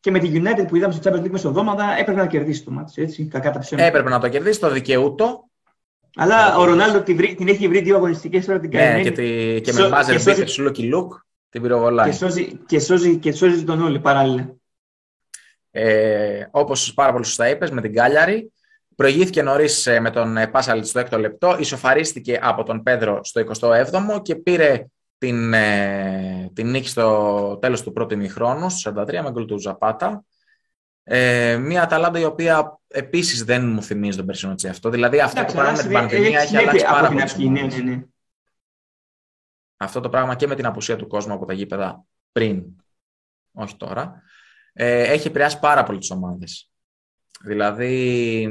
Και με τη United που είδαμε στο Champions League μεσοδόματα έπρεπε να κερδίσει το μάτι. Έτσι, κακά τα ψέματα. Έπρεπε να το κερδίσει, το δικαιούτο. Αλλά ο Ρονάλντο την, την έχει βρει δύο αγωνιστικές τώρα την κάνει. Ναι, και, τη, και με Μάζερ Μπίτερ, Σουλόκι Λουκ, την πυροβολάει. Και σώζει, και σώζει, και σώζει τον όλοι παράλληλα. Ε, Όπως πάρα πολύ σωστά είπες, με την Κάλιαρη. Προηγήθηκε νωρίς ε, με τον ε, Πάσαλιτς στο έκτο λεπτό, ισοφαρίστηκε από τον Πέδρο στο 27ο και πήρε την, ε, την νίκη στο τέλος του πρώτου ημιχρόνου, στο 43, με γκολ του Ζαπάτα. Ε, μια Αταλάντα η οποία επίσης δεν μου θυμίζει τον περσινό αυτό. Δηλαδή αυτό το πράγμα με την πανδημία έχει αλλάξει πάρα πολύ. Ναι, ναι, ναι. Αυτό το πράγμα και με την απουσία του κόσμου από τα γήπεδα πριν, όχι τώρα, ε, έχει επηρεάσει πάρα πολύ τις ομάδες. Δηλαδή...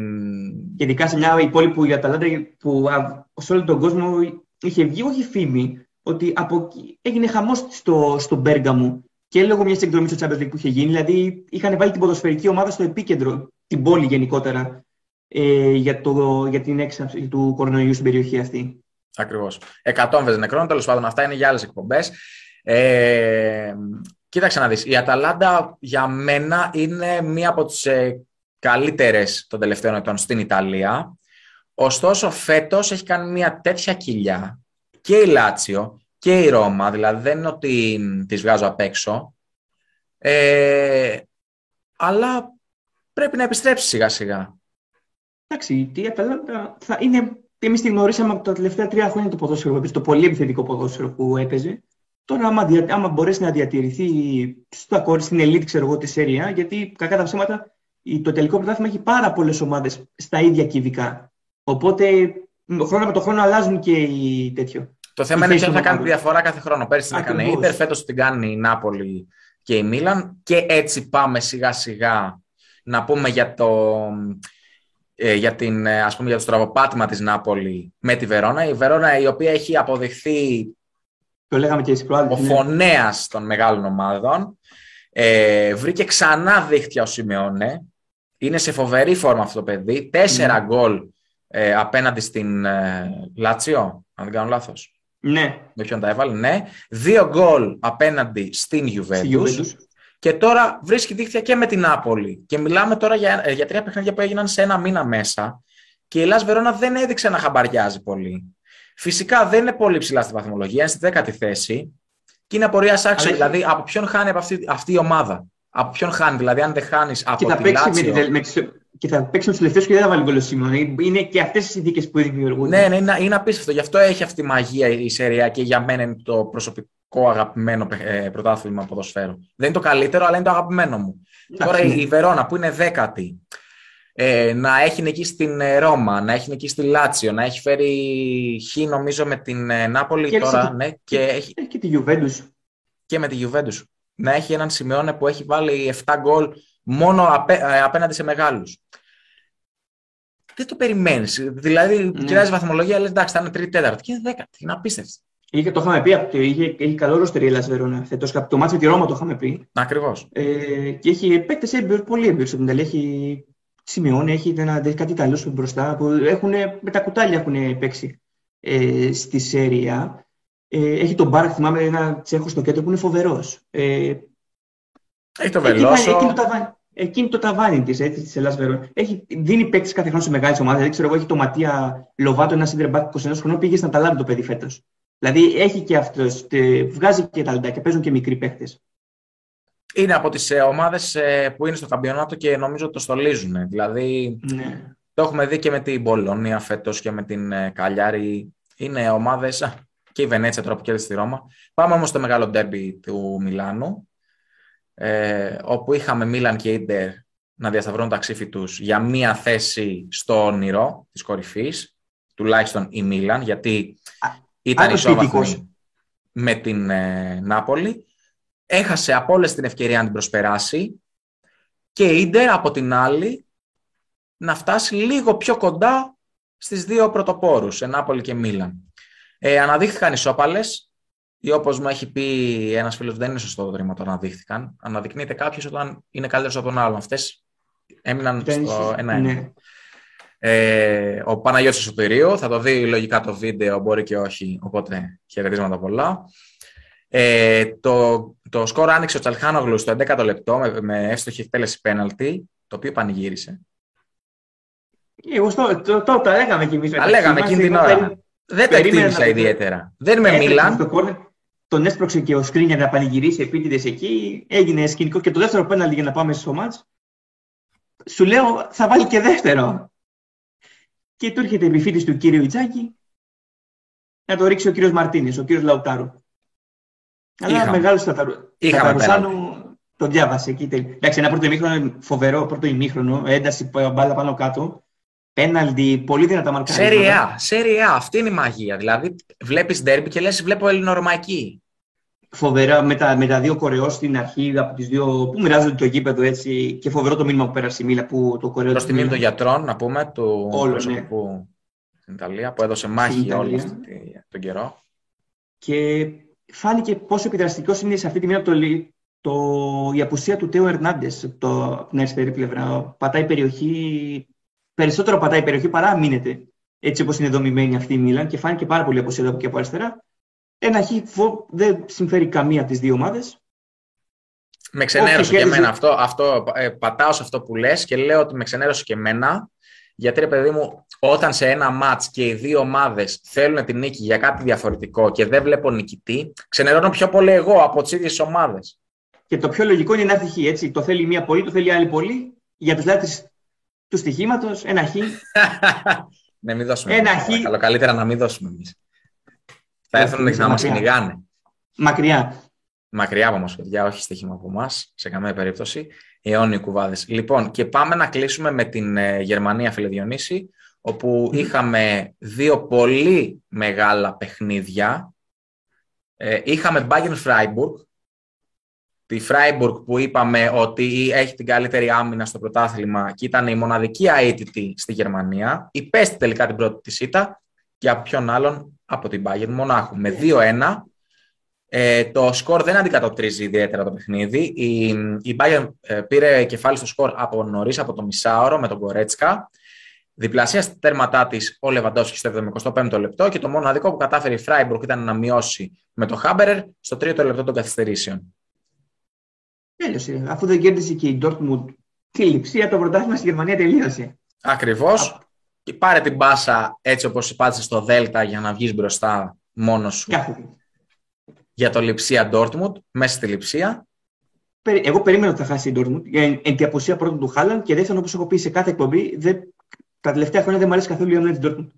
Και ειδικά σε μια πόλη που η Αταλάντα που σε όλο τον κόσμο είχε βγει όχι φήμη, ότι από έγινε χαμός στο, στο Μπέργαμο και λόγω μιας εκδρομής στο Champions League που είχε γίνει. Δηλαδή, είχαν βάλει την ποδοσφαιρική ομάδα στο επίκεντρο, την πόλη γενικότερα, ε, για, το, για την έξαρση του κορονοϊού στην περιοχή αυτή. Ακριβώς. Εκατόμβε νεκρών, τέλος πάντων, αυτά είναι για άλλες εκπομπές. Ε, κοίταξε να δεις. Η Αταλάντα για μένα είναι μία από τις ε, καλύτερες των τελευταίων ετών στην Ιταλία. Ωστόσο, φέτος έχει κάνει μια τέτοια κοιλιά και η Λάτσιο και η Ρώμα, δηλαδή δεν είναι ότι τις βγάζω απ' έξω, ε, αλλά πρέπει να επιστρέψει σιγά σιγά. Εντάξει, η Αταλάντα θα είναι, εμείς τη γνωρίσαμε από τα τελευταία τρία χρόνια το ποδόσφαιρο, το πολύ επιθετικό ποδόσφαιρο που έπαιζε. Τώρα, άμα, άμα μπορέσει να διατηρηθεί στο ακόρι, στην ελίτ, ξέρω εγώ, της Σέρια, γιατί κακά τα ψέματα, το τελικό πρωτάθλημα έχει πάρα πολλές ομάδες στα ίδια κυβικά. Οπότε χρόνο με το χρόνο αλλάζουν και οι τέτοιο. Το θέμα είναι ποιος θα κάνει τη διαφορά κάθε χρόνο. Πέρσι την έκανε η Ιντερ, φέτος την κάνει η Νάπολη και η Μίλαν. Και έτσι πάμε σιγά σιγά να πούμε για το. Ε, για, την, ε, ας πούμε, για το στραβοπάτημα της Νάπολη με τη Βερόνα. Η Βερόνα η οποία έχει αποδειχθεί το λέγαμε και ο ναι. φωνέας των μεγάλων ομάδων. Ε, βρήκε ξανά δίχτυα ο Σιμεώνε. Είναι σε φοβερή φόρμα αυτό το παιδί. Τέσσερα mm. γκολ ε, απέναντι στην ε, Λάτσιο, αν δεν κάνω λάθος. Ναι. Με ποιον τα έβαλε, ναι. Δύο γκολ απέναντι στην Juventus. Και τώρα βρίσκει δίκτυα και με την Νάπολη. Και μιλάμε τώρα για, ε, για τρία παιχνίδια που έγιναν σε ένα μήνα μέσα. Και η Ελλάς Βερόνα δεν έδειξε να χαμπαριάζει πολύ. Φυσικά δεν είναι πολύ ψηλά στη βαθμολογία, είναι στη δέκατη θέση. Και είναι απορία άξιο. Δηλαδή, από ποιον χάνει από αυτή, αυτή η ομάδα. Από ποιον χάνει, δηλαδή, αν δεν χάνεις από και τη Λάτσιο... Με, με, και θα παίξει με τους τελευταίους και δεν θα βάλει γκολ Είναι και αυτές οι συνθήκες που δημιουργούν. Ναι, ναι, είναι, είναι απίστευτο. Γι' αυτό έχει αυτή τη μαγεία η Σεριά και για μένα είναι το προσωπικό αγαπημένο ε, πρωτάθλημα ποδοσφαίρου. Δεν είναι το καλύτερο, αλλά είναι το αγαπημένο μου. Τώρα η, η Βερόνα που είναι δέκατη, ε, να έχει εκεί στην ε, Ρώμα, να έχει εκεί στη Λάτσιο, να έχει φέρει χ νομίζω με την ε, Νάπολη και τώρα. Ναι, και, και, έχει... και τη Juventus. Και με τη Juventus. Να έχει έναν Σιμεώνε που έχει βάλει 7 γκολ μόνο απέ, ε, απέναντι σε μεγάλους. Δεν το περιμένεις. Δηλαδή, mm. κοιτάζει βαθμολογία, λες εντάξει, θα είναι τρίτη, τέταρτη. Και είναι δέκατη. Είναι απίστευτη. Είχε, το είχαμε πει, είχε, έχει καλό ρόστερ η Ελλάδα Βερόνα φέτος. Το μάτι με τη Ρώμα το είχαμε πει. Ακριβώς. Ε, και έχει παίκτες πολύ έμπειρους στην Ιταλία. Έχει σημειώνει, έχει ένα, κάτι Ιταλούς μπροστά που έχουν, με τα κουτάλια έχουν παίξει ε, στη Σέρια. Ε, έχει τον Μπάρκ, θυμάμαι ένα Τσέχος στο κέντρο που είναι φοβερός. Ε, έχει το Βελόσο. Εκείνο το ταβάνι, εκείνη το ταβάνι της της Ελλάδας Βερόνα. Δίνει παίκτη κάθε χρόνο σε μεγάλες ομάδες. Δεν ξέρω εγώ, έχει το Ματία Λοβάτο, ένα σύνδρεμπακ 21 χρονών, πήγε στην Αταλάντα το παιδί φέτος. Δηλαδή έχει και αυτός, βγάζει και τα και παίζουν και μικροί παίκτες. Είναι από τις ε, ομάδες ε, που είναι στο καμπιονάτο και νομίζω το στολίζουν. Δηλαδή ναι. το έχουμε δει και με την Μπολόνια φέτος και με την ε, Καλιάρη. Είναι ομάδες. Και η Βενέτσια τώρα που κέρδισε στη Ρώμα. Πάμε όμως στο μεγάλο ντέρμπι του Μιλάνου ε, όπου είχαμε Μίλαν και Ίντερ να διασταυρώνουν τα ξύφη τους για μία θέση στο όνειρο της κορυφής, τουλάχιστον η Μίλαν, γιατί ήταν ισόβαθμη με την ε, Νάπολη. Έχασε από όλες την ευκαιρία να την προσπεράσει και η Ίντερ από την άλλη να φτάσει λίγο πιο κοντά στις δύο πρωτοπόρους, Νάπολη και Μίλαν. Ε, αναδείχθηκαν ισόπαλες, ή όπως μου έχει πει ένας φίλος, δεν είναι σωστό το τρίμμα το αναδείχθηκαν. Αναδεικνύεται κάποιος όταν είναι καλύτερος από τον άλλον. Αυτές έμειναν στο ένα ναι. ε, ο Παναγιώτης Σωτηρίου, θα το δει λογικά το βίντεο, μπορεί και όχι, οπότε χαιρετίσματα πολλά. Ε, το, το σκορ άνοιξε ο Τσαλχάνογλους στο 11ο λεπτό με, με εύστοχη εκτέλεση πέναλτη, το οποίο πανηγύρισε. Εγώ στο, το, το, το, λέγαμε κι εμείς. Τα λέγαμε εκείνη την ώρα. Δεν τα εκτίμησα ιδιαίτερα. Δεν με Μίλαν. Τον έσπρωξε και ο Σκρίνια να πανηγυρίσει επίτηδες εκεί. Έγινε σκηνικό και το δεύτερο πέναλτι για να πάμε στο μάτς. Σου λέω θα βάλει και δεύτερο. Και του έρχεται η επιφύτηση του κύριου Ιτσάκη να το ρίξει ο κύριος Μαρτίνης, ο κύριος Λαουτάρου. Αλλά μεγάλος Σταταρουσάνου το διάβασε εκεί. Εντάξει, ένα πρώτο ημίχρονο φοβερό πρώτο ημίχρονο, ένταση μπάλα πάνω κάτω. Πέναλτι, πολύ δυνατά μαρκάρια. Σεριά, σεριά, αυτή είναι η μαγεία. Δηλαδή, βλέπεις ντέρμπι και λες, βλέπω ελληνορωμαϊκή. Φοβερά με τα, με τα δύο κορεός στην αρχή από τις δύο που μοιράζονται το γήπεδο έτσι και φοβερό το μήνυμα που πέρασε η Μίλα που το κορεό. Προς τιμή των γιατρών, να πούμε, του Όλο, προσωπικού ναι. στην Ιταλία που έδωσε μάχη όλο τον καιρό. Και φάνηκε πόσο επιδραστικός είναι σε αυτή τη μέρα το, το, η απουσία του Τέο Ερνάντες από την αριστερή πλευρά. Πατάει περιοχή, περισσότερο πατάει περιοχή παρά μείνεται έτσι όπως είναι δομημένη αυτή η Μίλαν και φάνηκε πάρα πολύ απουσία από εκεί από αριστερά. Ένα χ δεν συμφέρει καμία από τις δύο ομάδες. Με ξενέρωσε και εμένα αυτό. αυτό ε, πατάω σε αυτό που λες και λέω ότι με ξενέρωσε και εμένα γιατί ρε παιδί μου, όταν σε ένα μάτς και οι δύο ομάδες θέλουν την νίκη για κάτι διαφορετικό και δεν βλέπω νικητή, ξενερώνω πιο πολύ εγώ από τις ίδιες ομάδες. Και το πιο λογικό είναι να έρθει έτσι. Το θέλει μία πολύ, το θέλει άλλη πολύ. Για τους λάτρε του στοιχήματος, ένα χ. ναι, μην δώσουμε. Ένα χ. Καλό, καλύτερα να μην δώσουμε εμείς. Θα έρθουν να μα κυνηγάνε. Μακριά. Μακριά από μας, παιδιά, όχι στοίχημα από εμά, σε καμία περίπτωση αιώνιοι κουβάδες. Λοιπόν, και πάμε να κλείσουμε με την ε, Γερμανία, φίλε Διονύση, όπου είχαμε δύο πολύ μεγάλα παιχνίδια. Ε, είχαμε Bayern Freiburg, τη Freiburg που είπαμε ότι έχει την καλύτερη άμυνα στο πρωτάθλημα και ήταν η μοναδική αίτητη στη Γερμανία. Υπέστη τελικά την πρώτη της ήττα και από ποιον άλλον από την Bayern Μονάχου με 2-1 ε, το σκορ δεν αντικατοπτρίζει ιδιαίτερα το παιχνίδι. Η, η Bayern ε, πήρε κεφάλι στο σκορ από νωρίς, από το μισάωρο με τον Κορέτσκα. Διπλασία στα τέρματά της ο Λεβαντόφσκι στο 75ο λεπτό και το μόνο αδικό που κατάφερε η Φράιμπουργκ ήταν να μειώσει με το Χάμπερερ στο τρίτο λεπτό των καθυστερήσεων. Τέλειωσε. Αφού δεν κέρδισε και η Ντόρκμουντ τη λειψία, το πρωτάθλημα στη Γερμανία τελείωσε. Ακριβώς. Και πάρε την μπάσα έτσι όπως πάτησε στο Δέλτα για να βγεις μπροστά μόνος σου. Κάθε για το Λιψία Ντόρτμουντ, μέσα στη Λιψία. Εγώ περίμενα ότι θα χάσει η Ντόρτμουντ εν τη απουσία πρώτον του Χάλαν και δεύτερον, όπως έχω πει σε κάθε εκπομπή, δεν, τα τελευταία χρόνια δεν μου αρέσει καθόλου η άμυνα τη Ντόρτμουντ.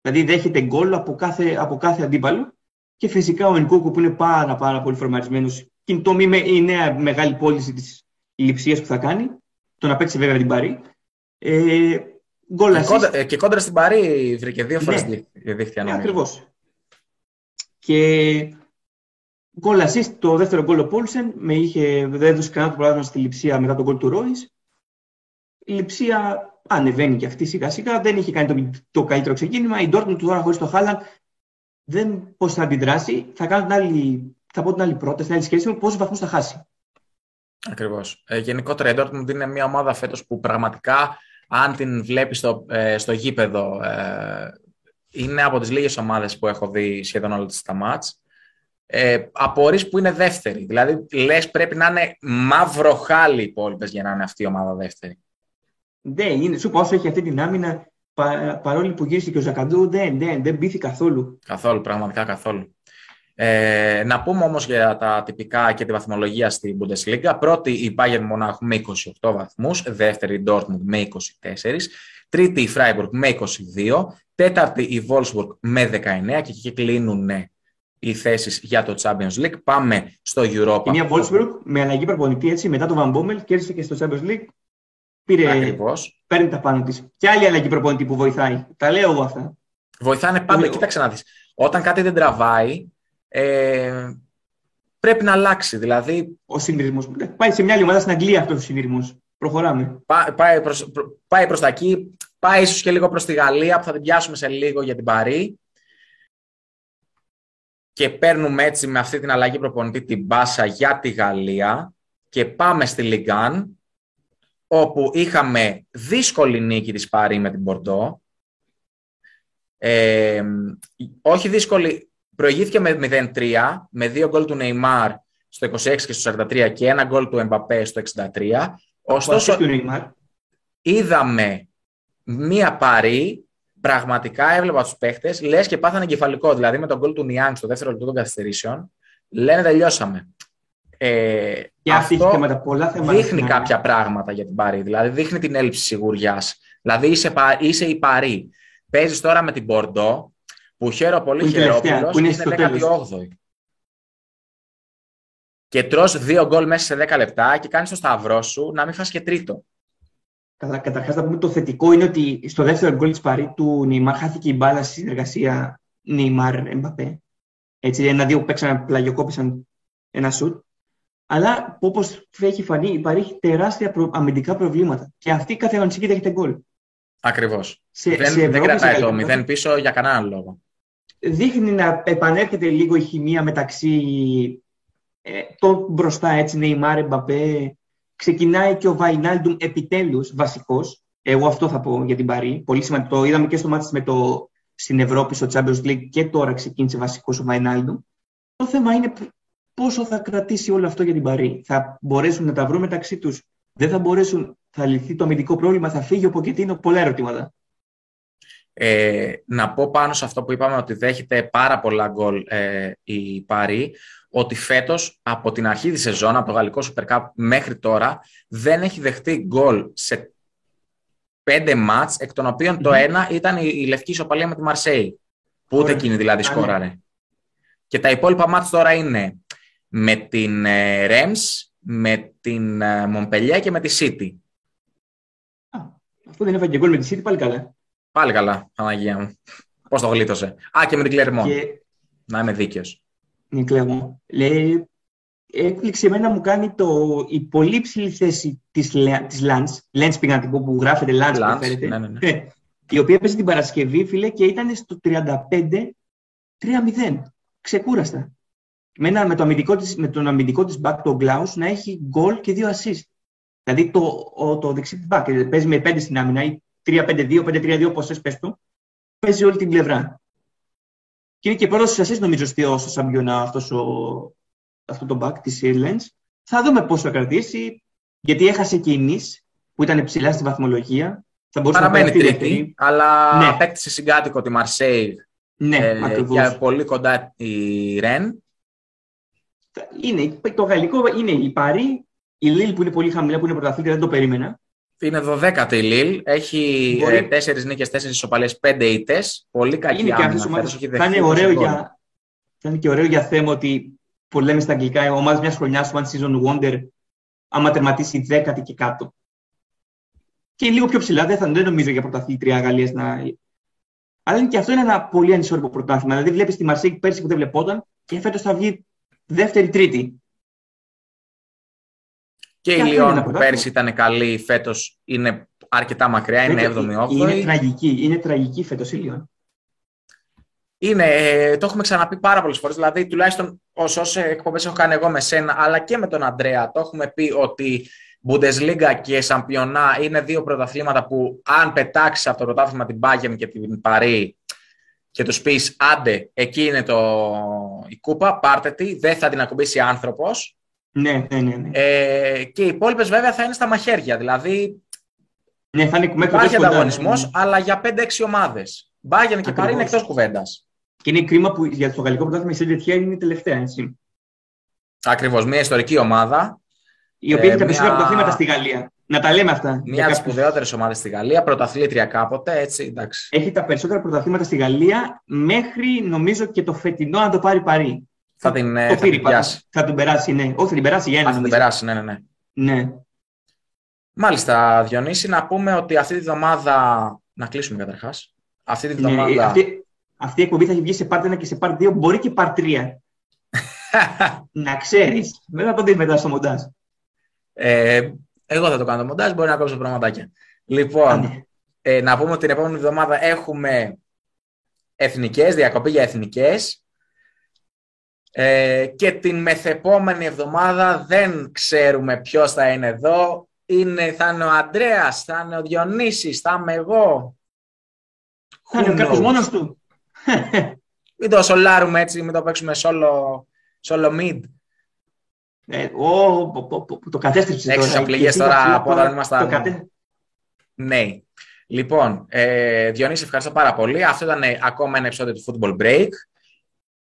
Δηλαδή δέχεται γκολ από κάθε, από κάθε αντίπαλο και φυσικά ο Ενκούκου που είναι πάρα, πάρα πολύ φορμαρισμένος και είναι το, η νέα μεγάλη πώληση της λειψίας που θα κάνει. Το να παίξει βέβαια την Παρή. Ε, και, κόντρα, και κόντρα στην Παρή βρήκε δύο φορές ναι. δίχτυα. Ναι, Ακριβώς. Και Γκολ assist, το δεύτερο γκολ ο Πόλσεν, με είχε, δεν έδωσε κανένα το πράγμα στη λειψία μετά τον γκολ του Ρόις. Η λειψία ανεβαίνει και αυτή σιγά σιγά, δεν είχε κάνει το, το καλύτερο ξεκίνημα. Η Ντόρκμουντ τώρα χωρίς το Χάλαν δεν πώς θα αντιδράσει. Θα, κάνω την άλλη, θα πω την άλλη πρόταση, την άλλη σχέση μου, πόσους βαθμούς θα χάσει. Ακριβώς. Ε, γενικότερα η Ντόρκμουντ είναι μια ομάδα φέτος που πραγματικά, αν την βλέπεις στο, ε, στο γήπεδο, ε, είναι από τις λίγες ομάδες που έχω δει σχεδόν όλα τα μάτς ε, απορείς που είναι δεύτερη. Δηλαδή, λες πρέπει να είναι μαύρο χάλι οι υπόλοιπες για να είναι αυτή η ομάδα δεύτερη. Δεν είναι. Σου πω όσο έχει αυτή την άμυνα, πα, παρόλο που γύρισε και ο Ζακαντού, δεν, δεν, δεν πήθη καθόλου. Καθόλου, πραγματικά καθόλου. Ε, να πούμε όμως για τα τυπικά και τη βαθμολογία στην Bundesliga. Πρώτη η Bayern Μονάχου με 28 βαθμούς, δεύτερη η Dortmund με 24, τρίτη η Freiburg με 22, τέταρτη η Wolfsburg με 19 και εκεί κλείνουν οι θέσεις για το Champions League. Πάμε στο Europa. Η μία Wolfsburg με αλλαγή προπονητή έτσι, μετά το Van Bommel κέρδισε και στο Champions League. Πήρε, Ακριβώς. παίρνει τα πάνω της. Και άλλη αλλαγή προπονητή που βοηθάει. Τα λέω εγώ αυτά. Βοηθάνε πάντα. Είναι... Κοίταξε να δεις. Όταν κάτι δεν τραβάει, ε, πρέπει να αλλάξει. Δηλαδή... Ο συνειρμός. Πάει σε μια άλλη ομάδα στην Αγγλία αυτός ο συνειρμός. Προχωράμε. Πά, πάει προς πάει προς τα εκεί. Πάει ίσως και λίγο προς τη Γαλλία που θα την πιάσουμε σε λίγο για την Παρή. και παίρνουμε έτσι με αυτή την αλλαγή προπονητή την μπάσα για τη Γαλλία και πάμε στη Λιγκάν όπου είχαμε δύσκολη νίκη της Παρή με την Μπορντό. Ε, όχι δύσκολη, προηγήθηκε με 0-3, με δύο γκολ του Νεϊμάρ στο 26 και στο 43 και ένα γκολ του Εμπαπέ στο 63. Ωστόσο, είδαμε μία Παρή, πραγματικά έβλεπα τους παίχτες, λες και πάθανε κεφαλικό, δηλαδή με τον γκολ του Νιάνγκ στο δεύτερο λεπτό των καθυστερήσεων, λένε τελειώσαμε. Ε, και αυτό με τα πολλά θέματα δείχνει κάποια πράγματα για την Παρή. Δηλαδή δείχνει την έλλειψη σιγουριάς. Δηλαδή είσαι, είσαι η Παρή. Παίζεις τώρα με την Μπορντό, που χαίρομαι πολύ χαιρόπουλο είναι, είναι 18η. Και τρως δύο γκολ μέσα σε 10 λεπτά και κάνεις το σταυρό σου να μην φας και τρίτο. Καταρχάς, να πούμε το θετικό είναι ότι στο δεύτερο γκολ της Παρή του Νεϊμάρ χάθηκε η μπάλα στη συνεργασία Νεϊμάρ-Εμπαπέ. Έτσι, ένα-δύο που παίξαν πλαγιοκόπησαν ένα σουτ. Αλλά όπω έχει φανεί, υπάρχει τεράστια προ... αμυντικά προβλήματα. Και αυτή κάθε αγωνιστική δέχεται γκολ. Ακριβώς. Δεν, δεν κρατάει το μηδέν πίσω για κανέναν λόγο. Δείχνει να επανέρχεται λίγο η χημεία μεταξύ ε, το μπροστά έτσι, Νεϊμάρ, Μπαπέ. Ξεκινάει και ο Βαϊνάλντουμ επιτέλους βασικός. Εγώ αυτό θα πω για την Παρή. Πολύ σημαντικό. Το είδαμε και στο μάτι με το στην Ευρώπη, στο Champions League και τώρα ξεκίνησε βασικός ο Βαϊνάλντουμ. Το θέμα είναι πόσο θα κρατήσει όλο αυτό για την Παρή. Θα μπορέσουν να τα βρουν μεταξύ τους, δεν θα μπορέσουν, θα λυθεί το αμυντικό πρόβλημα, θα φύγει ο Ποκετίνο. Πολλά ερωτήματα. Ε, να πω πάνω σε αυτό που είπαμε ότι δέχεται πάρα πολλά γκολ ε, η Παρή, ότι φέτος από την αρχή της σεζόν, από το Γαλλικό Super Cup μέχρι τώρα, δεν έχει δεχτεί γκολ σε πέντε μάτς, εκ των οποίων το ένα ήταν η, η λευκή ισοπαλία με τη Μαρσέη, που ούτε εκείνη δηλαδή σκόραρε. Και τα υπόλοιπα μάτς τώρα είναι με την Ρέμς, με την Μομπελιά ε, και με τη City. αυτό δεν έφαγε γκολ με τη City, πάλι καλά. Πάλι καλά, Παναγία μου. Πώς το γλίτωσε. Α, και με την Κλερμό. Και... Να είμαι δίκαιος. Η Κλερμό. Λέει, έκπληξη εμένα μου κάνει το, η πολύ ψηλή θέση της, της Lance, Lance πήγα να την πω που γράφεται Lance, Lance ναι, ναι, ναι. η οποία έπαιζε την Παρασκευή, φίλε, και ήταν στο 35-3-0. Ξεκούραστα με, ένα, με, το αμυντικό της, με τον αμυντικό της back, τον Γκλάους, να έχει γκολ και δύο assist. Δηλαδή το, ο, το δεξί της back, παίζει με πέντε στην άμυνα ή 3-5-2, 5-3-2, όπως πες του, παίζει όλη την πλευρά. Και είναι και πρώτος στους assist νομίζω στο Σαμπιονά αυτός ο, αυτό το back της Irlands. Θα δούμε πώς θα κρατήσει, γιατί έχασε και η Nice, που ήταν ψηλά στη βαθμολογία. Θα Παραμένει τρίτη, αλλά ναι. απέκτησε συγκάτοικο τη Μαρσέη ναι, ε, για πολύ κοντά η Ρεν είναι, το γαλλικό είναι η Πάρη, η Λίλ που είναι πολύ χαμηλά, που είναι πρωταθλήτρια, δεν το περίμενα. Είναι 12η η Λίλ, έχει Μπορεί... 4 νίκες, 4 ισοπαλίες, 5 ήττες. Πολύ κακή είναι άμυνα. Θα είναι, ωραίο για, θα είναι και ωραίο για θέμα ότι που λέμε στα αγγλικά, η ομάδα μιας χρονιάς, One Season Wonder, άμα τερματίσει 10η και κάτω. Και λίγο πιο ψηλά, δεν, θα, δεν νομίζω για πρωταθλήτρια Γαλλίας να. Αλλά και αυτό είναι ένα πολύ ανισόρροπο πρωτάθλημα. Δηλαδή, βλέπεις τη Μαρσέικ πέρσι που δεν βλεπόταν και φέτος θα βγει δεύτερη-τρίτη. Και, η Λιόν που πέρυσι ήταν καλή, φέτος είναι αρκετά μακριά, είναι 7η-8η. Είναι τραγική, είναι τραγική φέτος η Λιόν. Είναι, ε, το έχουμε ξαναπεί πάρα πολλές φορές. Δηλαδή, τουλάχιστον όσε εκπομπές έχω κάνει εγώ με σένα, αλλά και με τον Αντρέα, το έχουμε πει ότι Bundesliga και Σαμπιονά είναι δύο πρωταθλήματα που, αν πετάξεις από το πρωτάθλημα την Bayern και την Παρή, και τους πεις άντε, εκεί είναι το... η κούπα, πάρτε τη, δεν θα την ακουμπήσει άνθρωπος. Ναι, ναι, ναι. ναι. Ε, και οι υπόλοιπες βέβαια θα είναι στα μαχαίρια. Δηλαδή. Ναι, θα είναι Υπάρχει ανταγωνισμός, ναι. αλλά για 5-6 ομάδες. Μπάγεν και Παρή είναι εκτός κουβέντας. Και είναι κρίμα που για το γαλλικό πρωτάθλημα η Σέντετιέ είναι η τελευταία, έτσι. Ακριβώς. Μια ιστορική ομάδα. Η οποία ε, έχει τα περισσότερα πρωταθλήματα στη Γαλλία. Να τα λέμε αυτά. Μία από τις σπουδαιότερες ομάδες στη Γαλλία, πρωταθλήτρια κάποτε, έτσι, εντάξει. Έχει τα περισσότερα πρωταθλήματα στη Γαλλία μέχρι νομίζω και το φετινό να το πάρει παρή. Θα την, το θα την πιάσει. Θα την περάσει, ναι. Όχι, θα την περάσει για ένα. Θα την περάσει, ναι, ναι, ναι. ναι. Μάλιστα, Διονύση, να πούμε ότι αυτή τη βδομάδα. Να κλείσουμε καταρχάς. Αυτή τη ναι, βδομάδα. Ναι, αυτή, αυτή η εκπομπή θα έχει βγει σε part 1 και σε part 2, μπορεί και part 3. να ξέρεις. Δεν θα το δεις μετά στο μοντάζ. Ε, εγώ θα το κάνω το μοντάζ, μπορεί να κόψω πραγματάκια. Λοιπόν, ε, να πούμε ότι την επόμενη εβδομάδα έχουμε εθνικές, διακοπή για εθνικές. Ε, και την μεθεπόμενη εβδομάδα δεν ξέρουμε ποιος θα είναι εδώ. Είναι, θα είναι ο Αντρέας, θα είναι ο Διονύσης, θα είμαι εγώ. Θα είναι κάποιος μόνος του. Μην το σολάρουμε έτσι, μην το παίξουμε solo, solo mid. Ε, ο, το κατέστρεψε τώρα. Έξι απληγές τώρα από όταν ήμασταν Ναι. Λοιπόν, ε, Διονύση, ευχαριστώ πάρα πολύ. Αυτό ήταν ακόμα ένα επεισόδιο του Football Break.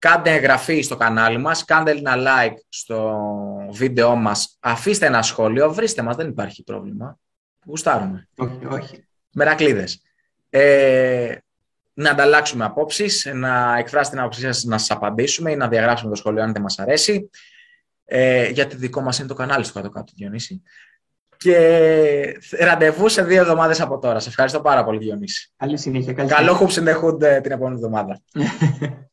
Κάντε εγγραφή στο κανάλι μας, κάντε ένα like στο βίντεό μας, αφήστε ένα σχόλιο, βρίστε μας, δεν υπάρχει πρόβλημα. Γουστάρουμε. Όχι, όχι. Μερακλείδες. Ε, να ανταλλάξουμε απόψεις, να εκφράσετε την άποψή σας, να σας απαντήσουμε ή να διαγράψουμε το σχόλιο αν δεν μας αρέσει. Ε, γιατί δικό μας είναι το κανάλι στο κάτω-κάτω, Διονύση. Και ραντεβού σε δύο εβδομάδες από τώρα. Σε ευχαριστώ πάρα πολύ, Διονύση. Καλή συνέχεια. Καλό Hoops in την επόμενη εβδομάδα.